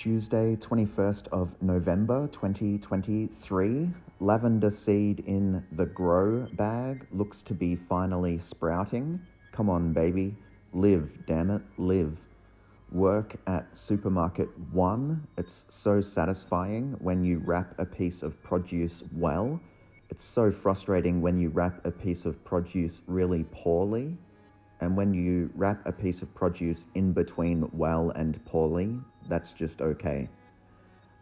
Tuesday, 21st of November 2023. Lavender seed in the grow bag looks to be finally sprouting. Come on, baby. Live, damn it, live. Work at Supermarket 1. It's so satisfying when you wrap a piece of produce well. It's so frustrating when you wrap a piece of produce really poorly. And when you wrap a piece of produce in between well and poorly, that's just okay.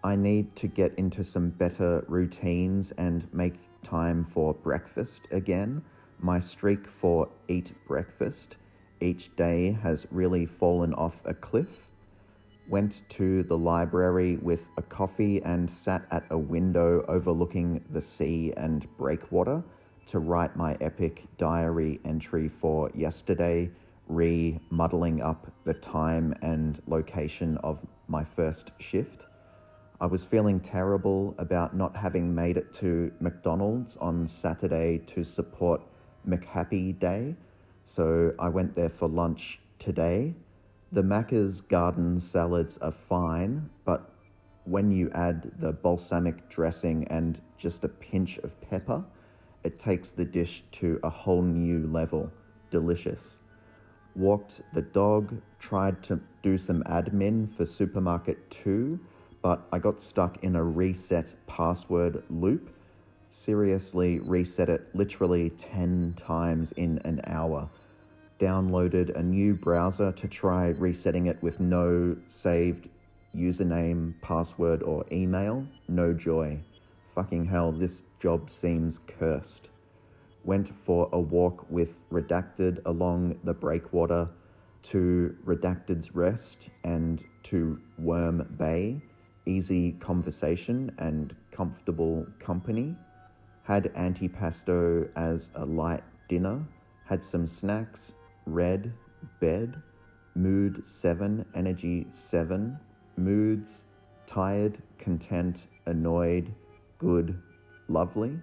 I need to get into some better routines and make time for breakfast again. My streak for eat breakfast each day has really fallen off a cliff. Went to the library with a coffee and sat at a window overlooking the sea and breakwater to write my epic diary entry for yesterday, re muddling up the time and location of my first shift. I was feeling terrible about not having made it to McDonald's on Saturday to support McHappy Day, so I went there for lunch today. The Macca's garden salads are fine, but when you add the balsamic dressing and just a pinch of pepper, it takes the dish to a whole new level. Delicious. Walked the dog, tried to do some admin for Supermarket 2, but I got stuck in a reset password loop. Seriously, reset it literally 10 times in an hour. Downloaded a new browser to try resetting it with no saved username, password, or email. No joy. Fucking hell, this job seems cursed. Went for a walk with Redacted along the breakwater to Redacted's Rest and to Worm Bay. Easy conversation and comfortable company. Had antipasto as a light dinner. Had some snacks. Read, bed. Mood 7, energy 7. Moods tired, content, annoyed, good, lovely.